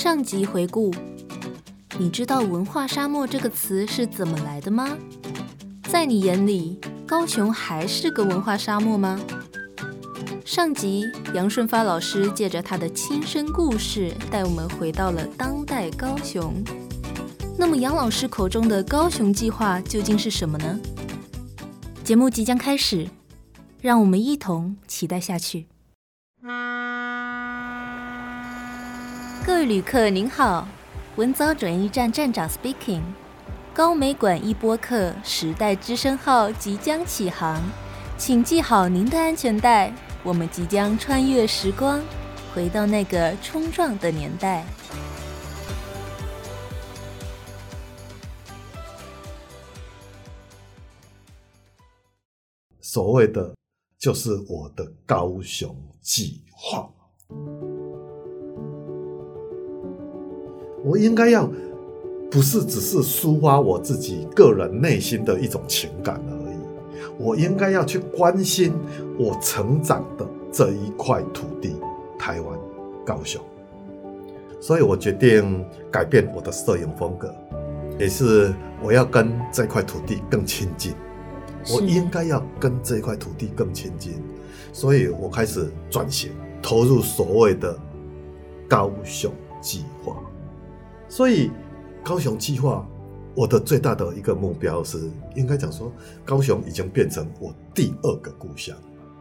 上集回顾，你知道“文化沙漠”这个词是怎么来的吗？在你眼里，高雄还是个文化沙漠吗？上集杨顺发老师借着他的亲身故事，带我们回到了当代高雄。那么杨老师口中的高雄计划究竟是什么呢？节目即将开始，让我们一同期待下去。各各位旅客您好，文藻转运站站长 speaking，高美馆一播客时代之声号即将启航，请系好您的安全带，我们即将穿越时光，回到那个冲撞的年代。所谓的就是我的高雄计划。我应该要不是只是抒发我自己个人内心的一种情感而已，我应该要去关心我成长的这一块土地——台湾高雄。所以我决定改变我的摄影风格，也是我要跟这块土地更亲近。我应该要跟这块土地更亲近，所以我开始转型，投入所谓的高雄计划。所以，高雄计划，我的最大的一个目标是，应该讲说，高雄已经变成我第二个故乡，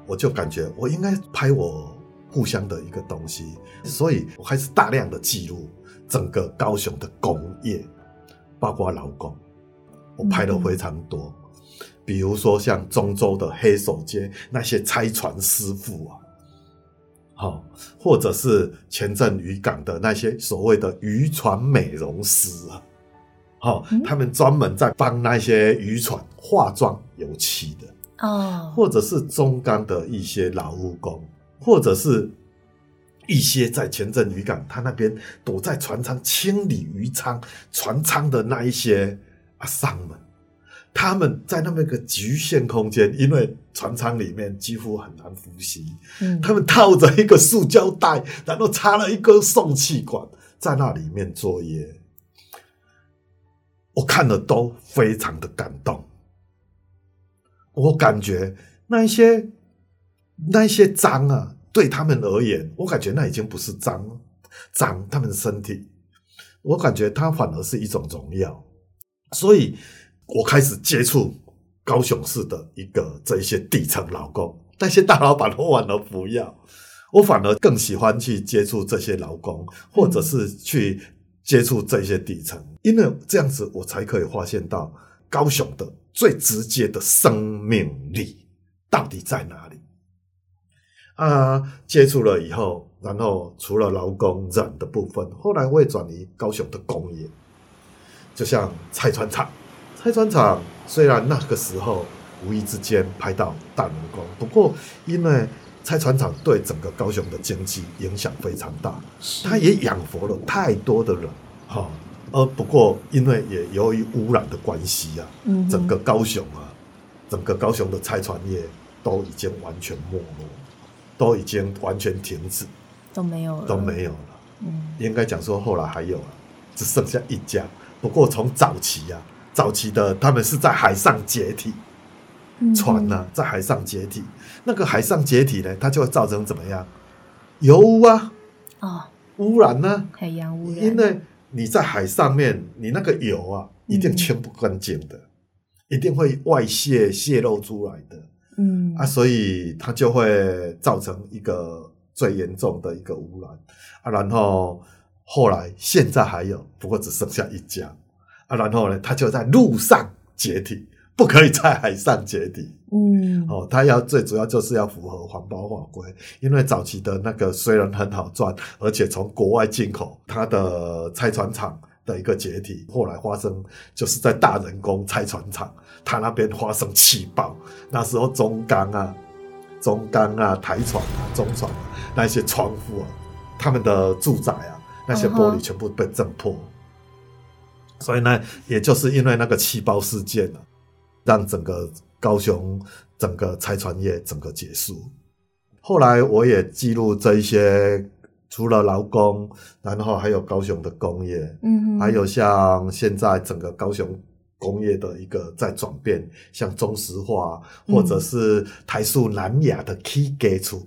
我就感觉我应该拍我故乡的一个东西，所以我开始大量的记录整个高雄的工业，包括劳工，我拍了非常多，比如说像中州的黑手街那些拆船师傅啊。好，或者是前阵渔港的那些所谓的渔船美容师啊，好，他们专门在帮那些渔船化妆油漆的哦，或者是中钢的一些劳务工，或者是一些在前阵渔港，他那边躲在船舱清理渔舱船舱的那一些啊商们。他们在那么一个局限空间，因为船舱里面几乎很难呼吸。嗯，他们套着一个塑胶袋，然后插了一根送气管，在那里面作业。我看了都非常的感动。我感觉那一些那一些脏啊，对他们而言，我感觉那已经不是脏脏他们的身体，我感觉它反而是一种荣耀。所以。我开始接触高雄市的一个这一些底层劳工，那些大老板我反而不要，我反而更喜欢去接触这些劳工，或者是去接触这些底层，因为这样子我才可以发现到高雄的最直接的生命力到底在哪里。啊，接触了以后，然后除了劳工人的部分，后来会转移高雄的工业，就像拆船厂。拆船厂虽然那个时候无意之间拍到大能工，不过因为拆船厂对整个高雄的经济影响非常大，它也养活了太多的人，哈。而不过因为也由于污染的关系啊，整个高雄啊，整个高雄的拆船业都已经完全没落，都已经完全停止，都没有了，都没有了。嗯，应该讲说后来还有了，只剩下一家。不过从早期啊。早期的他们是在海上解体，船呢、啊、在海上解体，那个海上解体呢，它就会造成怎么样？油污啊，哦，污染呢、啊？海洋污染。因为你在海上面，你那个油啊，一定清不干净的，嗯、一定会外泄泄露出来的。嗯啊，所以它就会造成一个最严重的一个污染啊。然后后来现在还有，不过只剩下一家。啊，然后呢，他就在陆上解体，不可以在海上解体。嗯，哦，他要最主要就是要符合环保法规，因为早期的那个虽然很好赚，而且从国外进口，它的拆船厂的一个解体，后来发生就是在大人工拆船厂，它那边发生气爆，那时候中钢啊、中钢啊、台船啊、中船啊那些船夫啊，他们的住宅啊，那些玻璃全部被震破。所以呢，也就是因为那个气爆事件呢，让整个高雄整个拆船业整个结束。后来我也记录这一些除了劳工，然后还有高雄的工业，嗯哼，还有像现在整个高雄工业的一个在转变，像中石化，或者是台塑南亚的起家厝，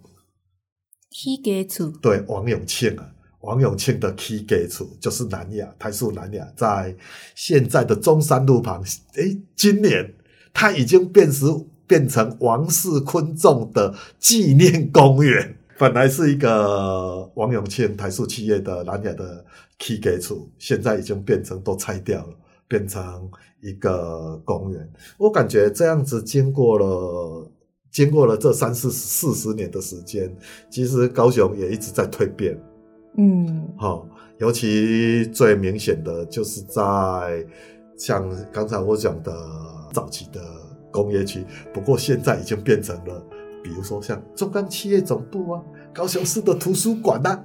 起家厝，对，王永庆啊，王永庆的起家厝就是南亚，台塑南亚在现在的中山路旁，诶，今年它已经变成变成王室昆仲的纪念公园。本来是一个王永庆台塑企业的南亚的起家厝，现在已经变成都拆掉了，变成一个公园。我感觉这样子经过了经过了这三四四十年的时间，其实高雄也一直在蜕变。嗯，好，尤其最明显的就是在像刚才我讲的早期的工业区，不过现在已经变成了。比如说像中钢企业总部啊，高雄市的图书馆呐，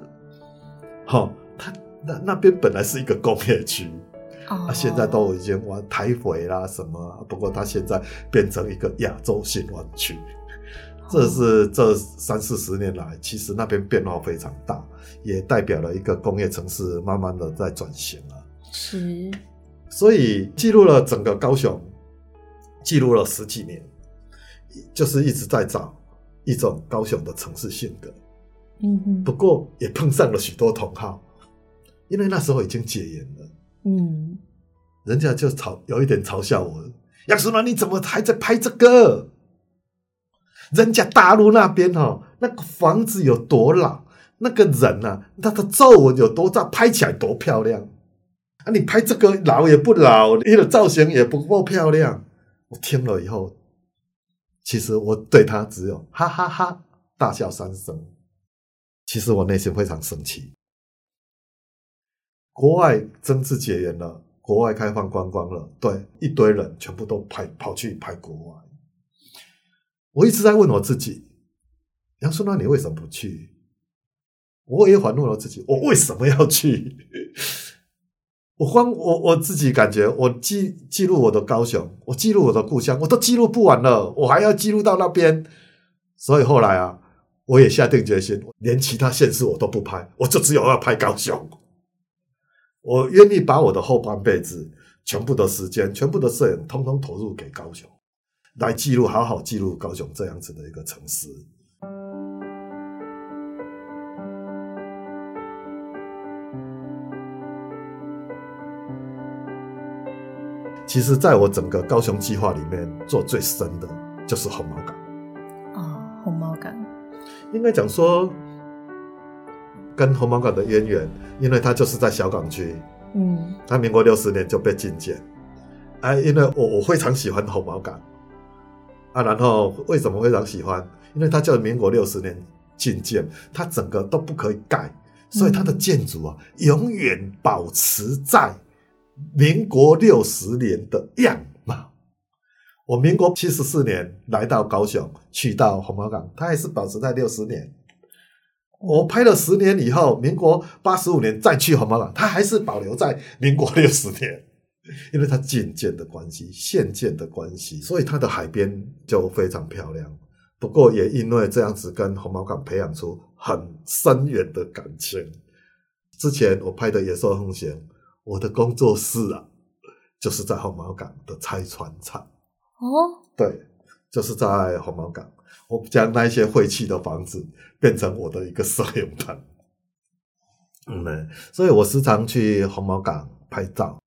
好，它那那边本来是一个工业区，啊，现在都已经往台北啦什么，不过它现在变成一个亚洲新湾区，这是这三四十年来，其实那边变化非常大，也代表了一个工业城市慢慢的在转型了。是，所以记录了整个高雄，记录了十几年，就是一直在找。一种高雄的城市性格，嗯哼，不过也碰上了许多同好，因为那时候已经解严了，嗯，人家就嘲有一点嘲笑我，杨淑兰你怎么还在拍这个？人家大陆那边哦，那个房子有多老，那个人啊，他的皱纹有多大，拍起来多漂亮啊！你拍这个老也不老，你的造型也不够漂亮。我听了以后。其实我对他只有哈哈哈哈大笑三声。其实我内心非常生气。国外政治解严了，国外开放观光了，对，一堆人全部都拍跑去拍国外。我一直在问我自己，杨叔，那你为什么不去？我也反问我自己，我为什么要去？我光我我自己感觉，我记记录我的高雄，我记录我的故乡，我都记录不完了，我还要记录到那边。所以后来啊，我也下定决心，连其他县市我都不拍，我就只有要拍高雄。我愿意把我的后半辈子，全部的时间、全部的摄影，通通投入给高雄，来记录，好好记录高雄这样子的一个城市。其实，在我整个高雄计划里面，做最深的就是红毛港。哦，红毛港，应该讲说，跟红毛港的渊源，因为它就是在小港区。嗯，它民国六十年就被禁建。哎，因为我我非常喜欢红毛港啊，然后为什么非常喜欢？因为它叫民国六十年禁建，它整个都不可以盖，所以它的建筑啊，嗯、永远保持在。民国六十年的样貌，我民国七十四年来到高雄，去到红毛港，它还是保持在六十年。我拍了十年以后，民国八十五年再去红毛港，它还是保留在民国六十年，因为它近建的关系、限建的关系，所以它的海边就非常漂亮。不过也因为这样子，跟红毛港培养出很深远的感情。之前我拍的野兽横行。我的工作室啊，就是在红毛港的拆船厂。哦，对，就是在红毛港。我将那些废弃的房子变成我的一个摄影棚。嗯，所以我时常去红毛港拍照，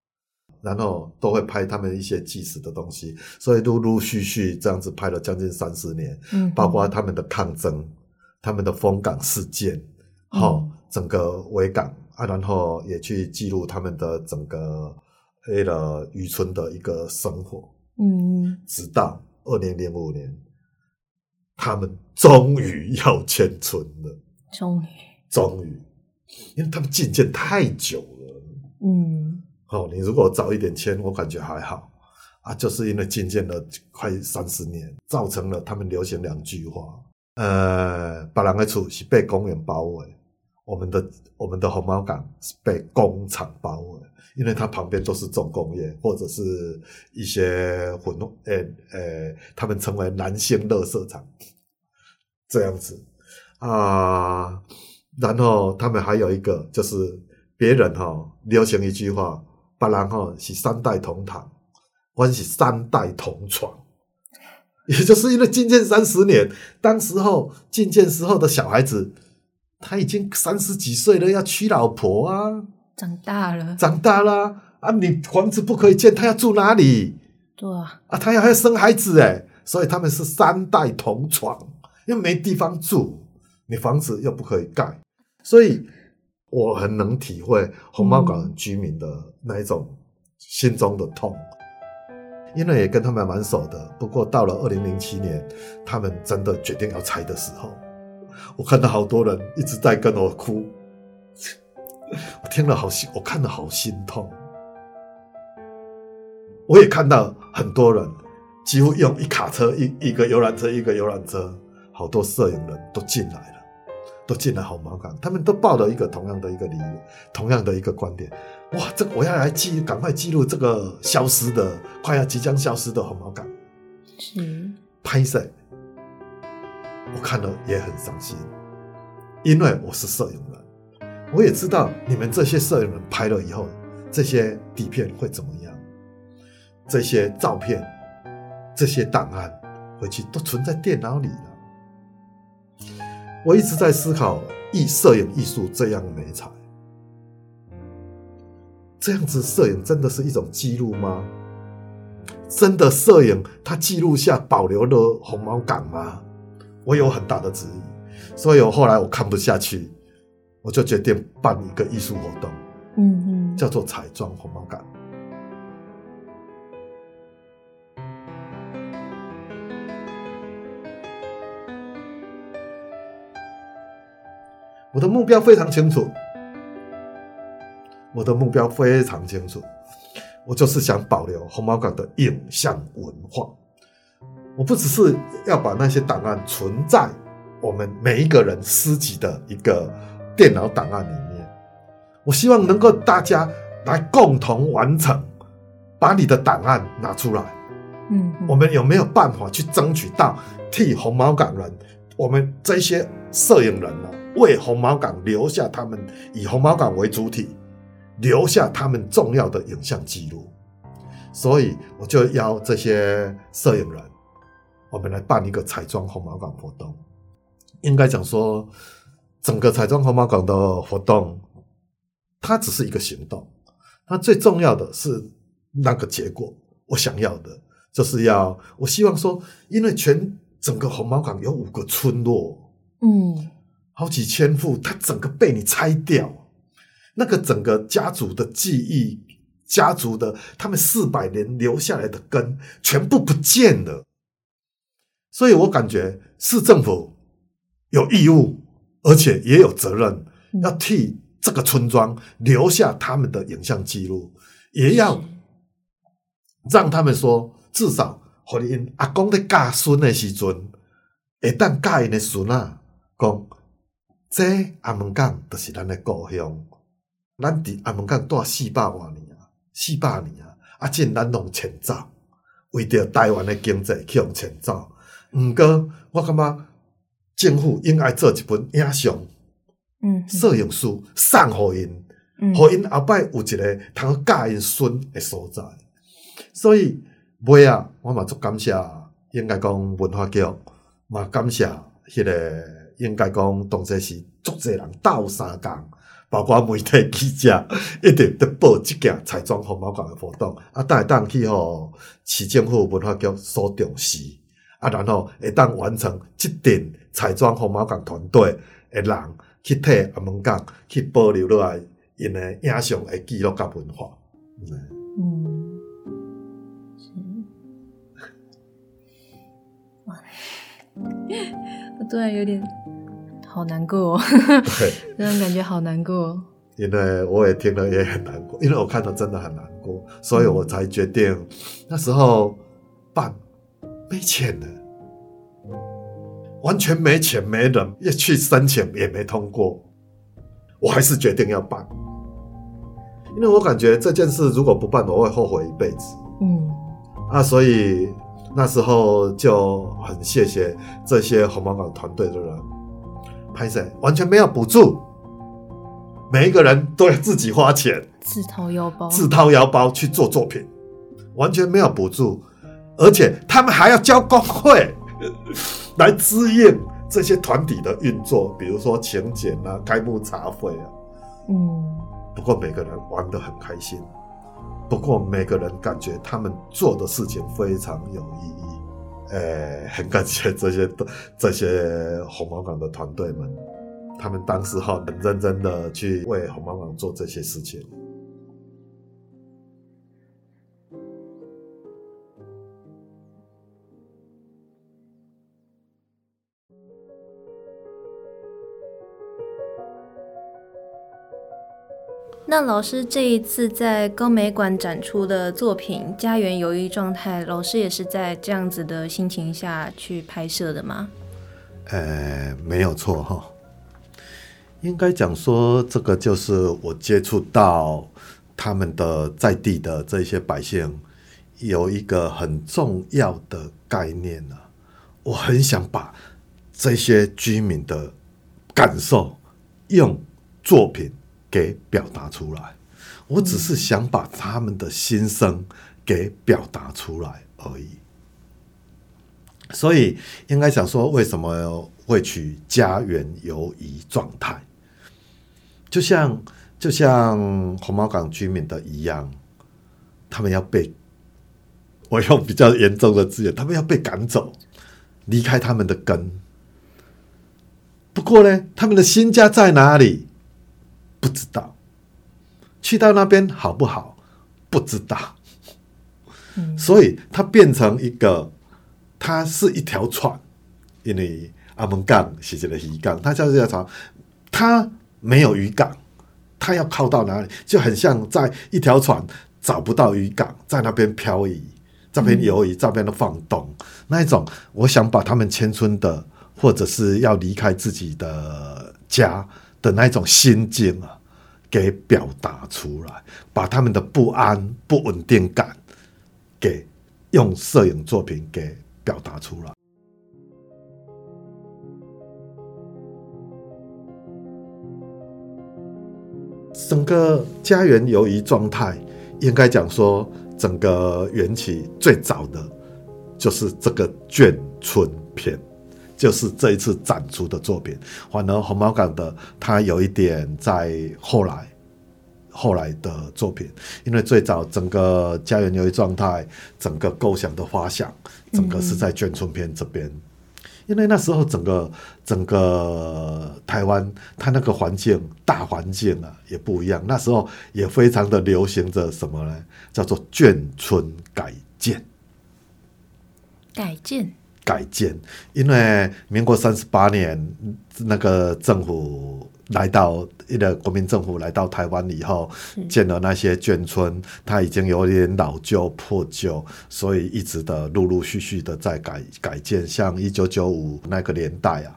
然后都会拍他们一些纪实的东西。所以陆陆续续这样子拍了将近三十年，嗯，包括他们的抗争、他们的封港事件，好、嗯，整个维港。啊，然后也去记录他们的整个黑了渔村的一个生活，嗯，直到二零零五年，他们终于要迁村了，终于，终于，因为他们禁建太久了，嗯，好、哦，你如果早一点签，我感觉还好，啊，就是因为禁建了快三十年，造成了他们流行两句话，呃，别人的厝是被公园包围。我们的我们的红毛港是被工厂包围，因为它旁边都是重工业或者是一些混呃呃，他们称为男性垃圾场这样子啊。然后他们还有一个就是别人哈、哦、流行一句话，别人哈是三代同堂，我是三代同床，也就是因为进建三十年，当时候进建时候的小孩子，他已经三十几岁了，要娶老婆啊，长大了，长大了啊，你房子不可以建，他要住哪里？对啊，啊，他要还要生孩子诶，所以他们是三代同床，因为没地方住，你房子又不可以盖。所以我很能体会红毛港居民的那一种心中的痛，因为也跟他们蛮熟的。不过到了二零零七年，他们真的决定要拆的时候，我看到好多人一直在跟我哭，我听了好心，我看了好心痛。我也看到很多人几乎用一卡车一一个游览车一个游览车，好多摄影人都进来了。都进来红毛港，他们都抱了一个同样的一个理由，同样的一个观点。哇，这个我要来记，赶快记录这个消失的、快要即将消失的红毛港。是拍摄，我看了也很伤心，因为我是摄影人，我也知道你们这些摄影人拍了以后，这些底片会怎么样，这些照片、这些档案回去都存在电脑里了。我一直在思考，艺摄影艺术这样美彩，这样子摄影真的是一种记录吗？真的摄影它记录下保留了红毛港吗？我有很大的质疑，所以我后来我看不下去，我就决定办一个艺术活动，嗯嗯，叫做彩妆红毛港。我的目标非常清楚，我的目标非常清楚，我就是想保留红毛港的影像文化。我不只是要把那些档案存在我们每一个人私己的一个电脑档案里面，我希望能够大家来共同完成，把你的档案拿出来。嗯，我们有没有办法去争取到替红毛港人，我们这些摄影人呢？为红毛港留下他们以红毛港为主体，留下他们重要的影像记录，所以我就邀这些摄影人，我们来办一个彩妆红毛港活动。应该讲说，整个彩妆红毛港的活动，它只是一个行动，它最重要的是那个结果。我想要的就是要，我希望说，因为全整个红毛港有五个村落，嗯。好几千户，它整个被你拆掉，那个整个家族的记忆，家族的他们四百年留下来的根全部不见了。所以我感觉市政府有义务，而且也有责任，要替这个村庄留下他们的影像记录，也要让他们说，至少和你阿公在教孙的时阵，会当教因的孙啊讲。这阿门港就是咱的故乡，咱伫阿门港住四百多年啊，四百年啊，啊，真咱拢迁走，为着台湾的经济去用迁走。毋过，我感觉政府应该做一本影像，嗯，摄影书送互因，嗯，互因后摆有一个通教因孙的所在。所以尾啊，我嘛足感谢，应该讲文化局，嘛感谢迄个。应该讲，当时是足侪人斗相共，包括媒体记者，一定得报这件彩妆红毛港的活动。啊，等下当去吼市政府文化局所重视，啊，然后会当完成这点彩妆红毛港团队的人去替阿门港去保留落来因的影像的记录甲文化。嗯，我突然有点。好难过，哦，对，这种感觉好难过。因为我也听了也很难过，因为我看到真的很难过，所以我才决定那时候办没钱了，完全没钱没人，也去申请也没通过，我还是决定要办，因为我感觉这件事如果不办，我会后悔一辈子。嗯，啊，所以那时候就很谢谢这些红毛港团队的人。拍摄完全没有补助，每一个人都要自己花钱，自掏腰包，自掏腰包去做作品，完全没有补助，而且他们还要交工会。来支应这些团体的运作，比如说请柬啊、开幕茶会啊。嗯，不过每个人玩得很开心，不过每个人感觉他们做的事情非常有意义，呃，很感谢这些这些红毛港的团队们。他们当时哈很认真的去为红毛港做这些事情。那老师这一次在高美馆展出的作品《家园游艺状态》，老师也是在这样子的心情下去拍摄的吗？呃，没有错哈。应该讲说，这个就是我接触到他们的在地的这些百姓，有一个很重要的概念呢。我很想把这些居民的感受用作品给表达出来。我只是想把他们的心声给表达出来而已。所以应该想说，为什么会取“家园游移状态”？就像就像红毛港居民的一样，他们要被我用比较严重的字眼，他们要被赶走，离开他们的根。不过呢，他们的新家在哪里？不知道。去到那边好不好？不知道。嗯。所以它变成一个，它是一条船，因为阿门港是一个渔港，它叫这条船，它。没有渔港，它要靠到哪里？就很像在一条船找不到渔港，在那边漂移，这边游移，这边的放动，嗯、那一种，我想把他们迁村的，或者是要离开自己的家的那种心境啊，给表达出来，把他们的不安、不稳定感，给用摄影作品给表达出来。整个家园游移状态，应该讲说，整个缘起最早的就是这个眷村篇，就是这一次展出的作品。反而红毛港的，它有一点在后来后来的作品，因为最早整个家园游移状态，整个构想的发想，整个是在眷村篇这边。因为那时候整个整个台湾，它那个环境大环境啊也不一样。那时候也非常的流行着什么呢？叫做眷村改建。改建。改建。因为民国三十八年那个政府。来到一个国民政府来到台湾以后，建了那些眷村，它已经有点老旧破旧，所以一直的陆陆续续的在改改建。像一九九五那个年代啊，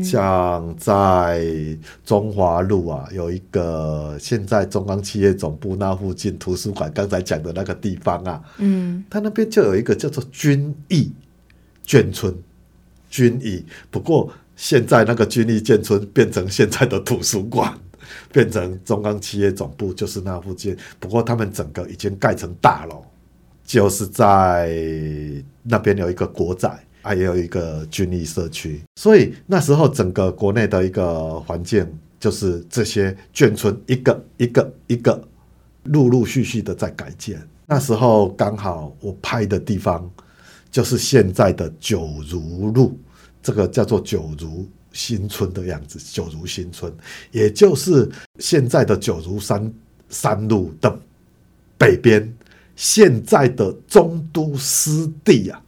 像在中华路啊，有一个现在中央企业总部那附近图书馆，刚才讲的那个地方啊，嗯，它那边就有一个叫做军艺眷村，军艺不过。现在那个军艺眷村变成现在的图书馆，变成中央企业总部，就是那附近。不过他们整个已经盖成大楼，就是在那边有一个国宅，还有一个军艺社区。所以那时候整个国内的一个环境，就是这些眷村一个一个一个陆陆续续的在改建。那时候刚好我拍的地方就是现在的九如路。这个叫做九如新村的样子，九如新村，也就是现在的九如山山路的北边，现在的中都湿地啊，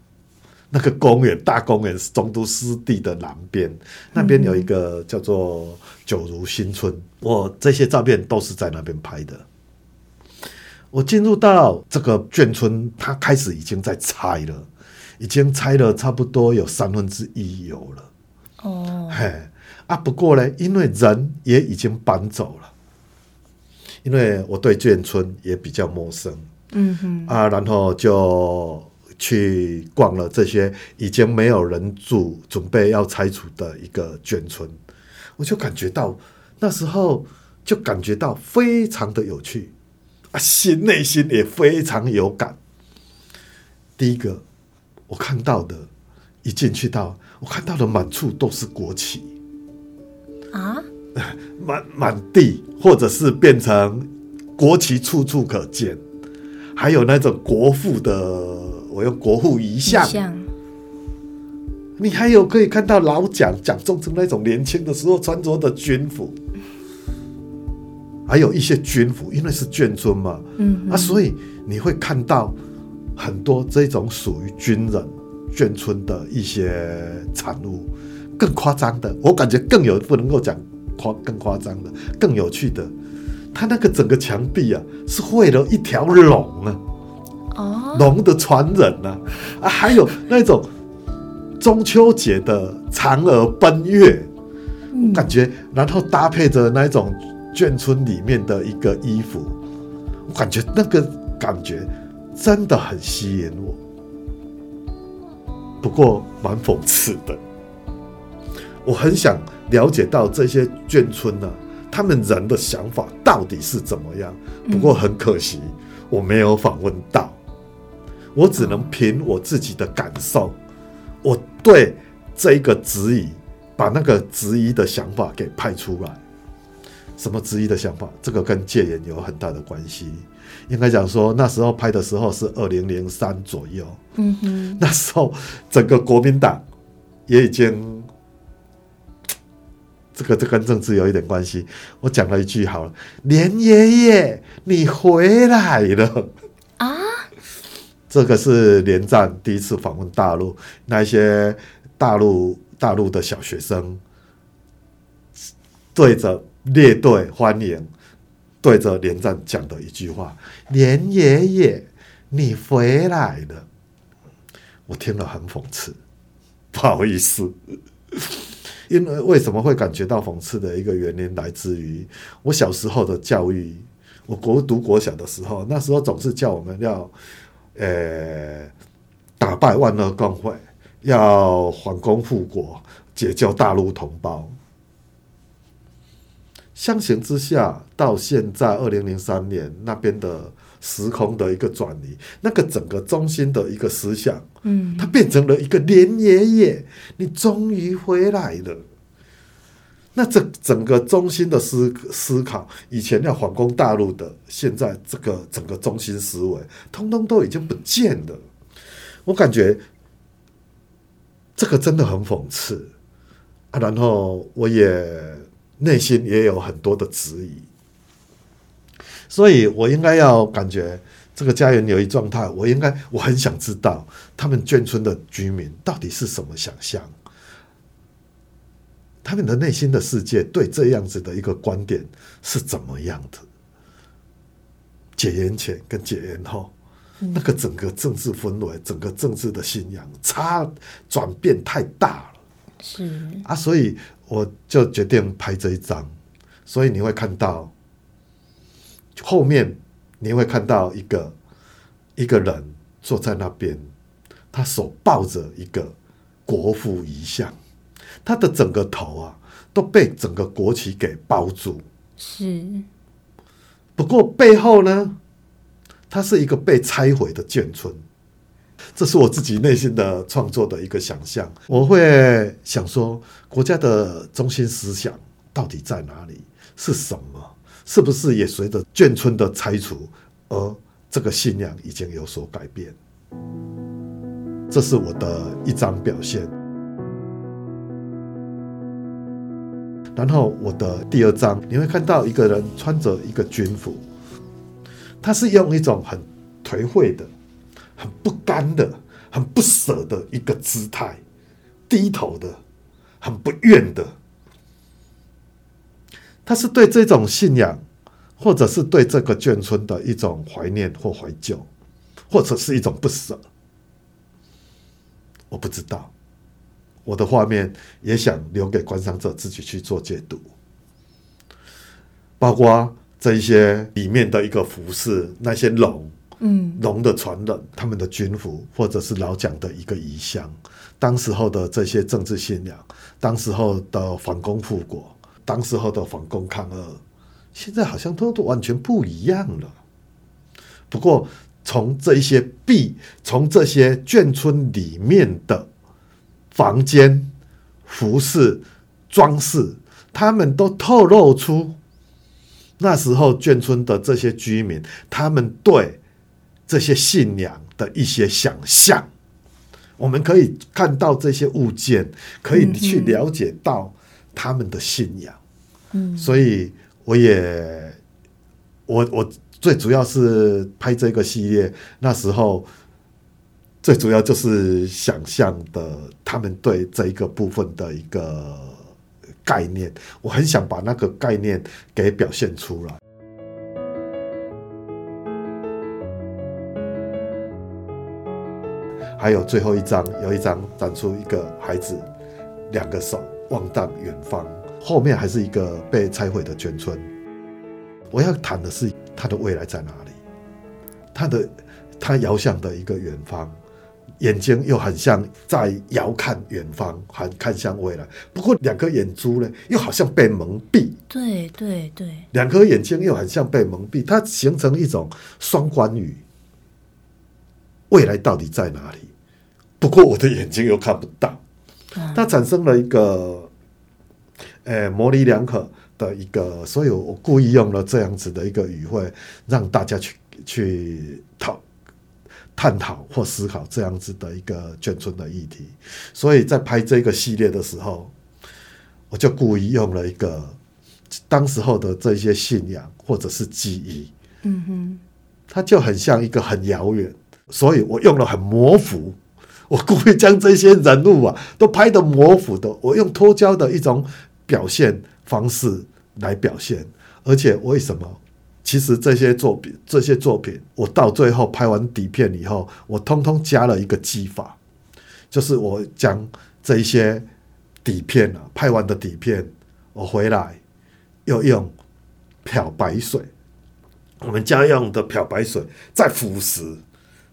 那个公园大公园是中都湿地的南边，那边有一个叫做九如新村，我这些照片都是在那边拍的。我进入到这个眷村，它开始已经在拆了。已经拆了差不多有三分之一有了，哦，嘿。啊，不过呢，因为人也已经搬走了，因为我对眷村也比较陌生，嗯哼，啊，然后就去逛了这些已经没有人住、准备要拆除的一个眷村，我就感觉到那时候就感觉到非常的有趣。啊，心内心也非常有感。第一个，我看到的，一进去到，我看到的满处都是国旗。啊，满满地，或者是变成国旗处处可见，还有那种国父的，我用国父遗像，你还有可以看到老蒋蒋中正那种年轻的时候穿着的军服，还有一些军服，因为是眷村嘛，嗯，啊，所以你会看到。很多这种属于军人眷村的一些产物，更夸张的，我感觉更有不能够讲夸更夸张的，更有趣的，它那个整个墙壁啊，是绘了一条龙啊，哦，龙的传人啊，啊，还有那种中秋节的嫦娥奔月，嗯、感觉，然后搭配着那种眷村里面的一个衣服，我感觉那个感觉。真的很吸引我，不过蛮讽刺的。我很想了解到这些眷村呢、啊，他们人的想法到底是怎么样。不过很可惜，我没有访问到，我只能凭我自己的感受，我对这一个质疑，把那个质疑的想法给拍出来。什么质疑的想法？这个跟戒严有很大的关系。应该讲说，那时候拍的时候是二零零三左右。嗯哼，那时候整个国民党也已经，这个这跟政治有一点关系。我讲了一句好了，连爷爷你回来了啊！这个是连战第一次访问大陆，那些大陆大陆的小学生对着列队欢迎。对着连战讲的一句话：“连爷爷，你回来了。”我听了很讽刺，不好意思，因为为什么会感觉到讽刺的一个原因，来自于我小时候的教育。我国读国小的时候，那时候总是叫我们要，呃，打败万恶共会，要反攻复国，解救大陆同胞。相形之下，到现在二零零三年那边的时空的一个转移，那个整个中心的一个思想，嗯，它变成了一个连爷爷，你终于回来了。那这整个中心的思思考，以前要反攻大陆的，现在这个整个中心思维，通通都已经不见了。我感觉这个真的很讽刺啊！然后我也。内心也有很多的质疑，所以我应该要感觉这个家园有一状态。我应该，我很想知道他们眷村的居民到底是什么想象，他们的内心的世界对这样子的一个观点是怎么样的？解严前跟解严后，那个整个政治氛围、整个政治的信仰差转变太大了。是啊，所以。我就决定拍这一张，所以你会看到后面，你会看到一个一个人坐在那边，他手抱着一个国父遗像，他的整个头啊都被整个国旗给包住。是，不过背后呢，它是一个被拆毁的眷村。这是我自己内心的创作的一个想象。我会想说，国家的中心思想到底在哪里？是什么？是不是也随着眷村的拆除，而这个信仰已经有所改变？这是我的一张表现。然后我的第二张，你会看到一个人穿着一个军服，他是用一种很颓废的。很不甘的、很不舍的一个姿态，低头的、很不愿的，他是对这种信仰，或者是对这个眷村的一种怀念或怀旧，或者是一种不舍。我不知道，我的画面也想留给观赏者自己去做解读，包括这一些里面的一个服饰，那些龙。嗯，龙的传人，他们的军服，或者是老蒋的一个遗像，当时候的这些政治信仰，当时候的反攻复国，当时候的反攻抗俄，现在好像都都完全不一样了。不过，从这一些壁，从这些眷村里面的房间、服饰、装饰，他们都透露出那时候眷村的这些居民，他们对这些信仰的一些想象。我们可以看到这些物件，可以去了解到他们的信仰。嗯，所以我也，我我。最主要是拍这个系列，那时候最主要就是想象的他们对这一个部分的一个概念，我很想把那个概念给表现出来。还有最后一张，有一张展出一个孩子，两个手望到远方，后面还是一个被拆毁的全村。我要谈的是。他的未来在哪里？他的他遥向的一个远方，眼睛又很像在遥看远方，还看向未来。不过两颗眼珠呢，又好像被蒙蔽。对对对，两颗眼睛又很像被蒙蔽，它形成一种双关语。未来到底在哪里？不过我的眼睛又看不到，它产生了一个，呃，模棱两可。的一个，所以我故意用了这样子的一个语汇，让大家去去讨探讨或思考这样子的一个眷村的议题。所以在拍这个系列的时候，我就故意用了一个当时候的这些信仰或者是记忆，嗯哼，它就很像一个很遥远，所以我用了很模糊，我故意将这些人物啊都拍得模糊的，我用脱焦的一种表现方式。来表现，而且为什么？其实这些作品，这些作品，我到最后拍完底片以后，我通通加了一个技法，就是我将这一些底片啊，拍完的底片，我回来又用漂白水，我们家用的漂白水再腐蚀。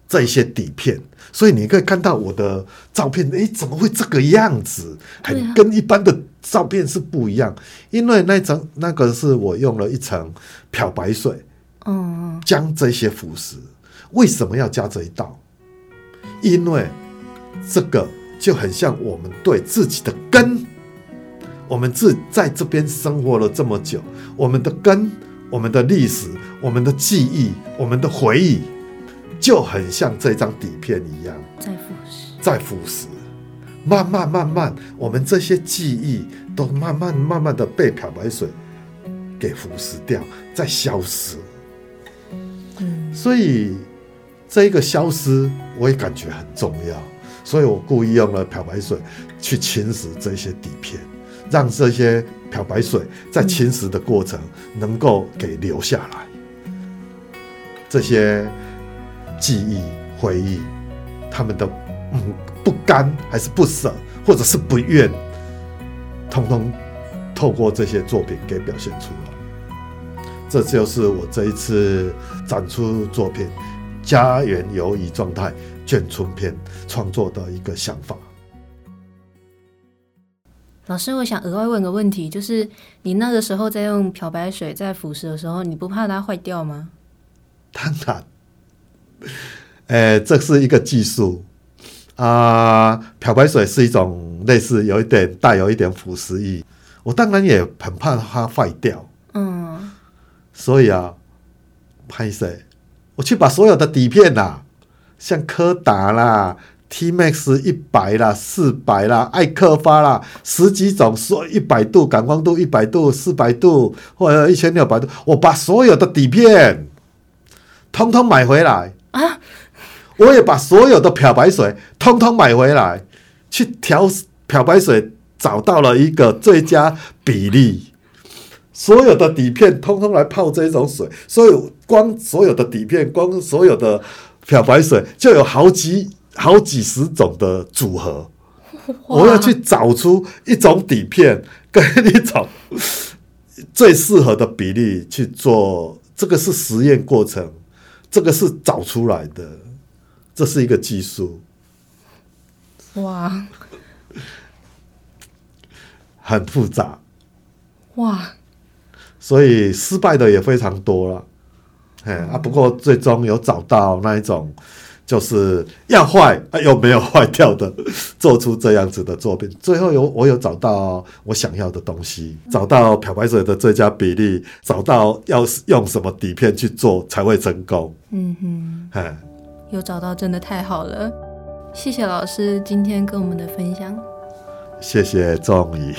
这一些底片，所以你可以看到我的照片，诶，怎么会这个样子？很跟一般的照片是不一样，因为那层那个是我用了一层漂白水，嗯，将这些腐蚀。为什么要加这一道？因为这个就很像我们对自己的根，我们自在这边生活了这么久，我们的根、我们的历史、我们的记忆、我们的回忆。就很像这张底片一样，在腐蚀，在腐蚀，慢慢慢慢，我们这些记忆都慢慢慢慢的被漂白水给腐蚀掉，在消失。嗯，所以这个消失我也感觉很重要，所以我故意用了漂白水去侵蚀这些底片，让这些漂白水在侵蚀的过程能够给留下来，这些。记忆、回忆，他们的嗯不甘，还是不舍，或者是不愿，通通透过这些作品给表现出来。这就是我这一次展出作品《家园游移状态眷村篇》创作的一个想法。老师，我想额外问个问题，就是你那个时候在用漂白水在腐蚀的时候，你不怕它坏掉吗？当然。诶，这是一个技术啊！漂白水是一种类似有一点带有一点腐蚀液，我当然也很怕它坏掉。嗯，所以啊，拍摄我去把所有的底片呐、啊，像柯达啦、T-Max 一百啦、四百啦、艾克发啦，十几种，说一百度感光度、一百度、四百度或者一千六百度，我把所有的底片通通买回来。啊！我也把所有的漂白水通通买回来，去调漂白水，找到了一个最佳比例。所有的底片通通来泡这种水，所以光所有的底片，光所有的漂白水就有好几好几十种的组合。我要去找出一种底片跟一种最适合的比例去做，这个是实验过程。这个是找出来的，这是一个技术。哇，很复杂。哇，所以失败的也非常多了。哎啊，不过最终有找到那一种。就是要坏啊，又没有坏掉的，做出这样子的作品。最后有我有找到我想要的东西，找到漂白水的最佳比例，找到要用什么底片去做才会成功。嗯哼，哎，有找到真的太好了，谢谢老师今天跟我们的分享。谢谢仲仪。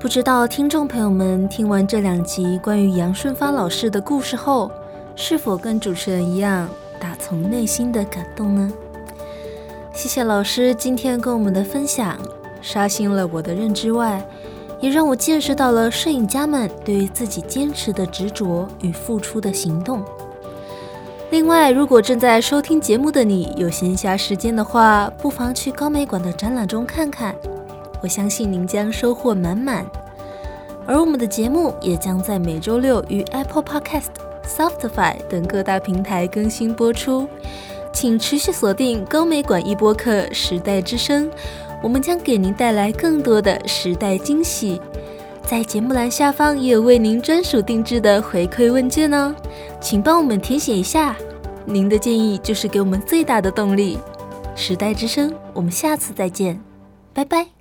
不知道听众朋友们听完这两集关于杨顺发老师的故事后，是否跟主持人一样？打从内心的感动呢？谢谢老师今天跟我们的分享，刷新了我的认知外，也让我见识到了摄影家们对于自己坚持的执着与付出的行动。另外，如果正在收听节目的你有闲暇时间的话，不妨去高美馆的展览中看看，我相信您将收获满满。而我们的节目也将在每周六与 Apple Podcast。Softify 等各大平台更新播出，请持续锁定高美馆一播客《时代之声》，我们将给您带来更多的时代惊喜。在节目栏下方也有为您专属定制的回馈问卷哦，请帮我们填写一下，您的建议就是给我们最大的动力。时代之声，我们下次再见，拜拜。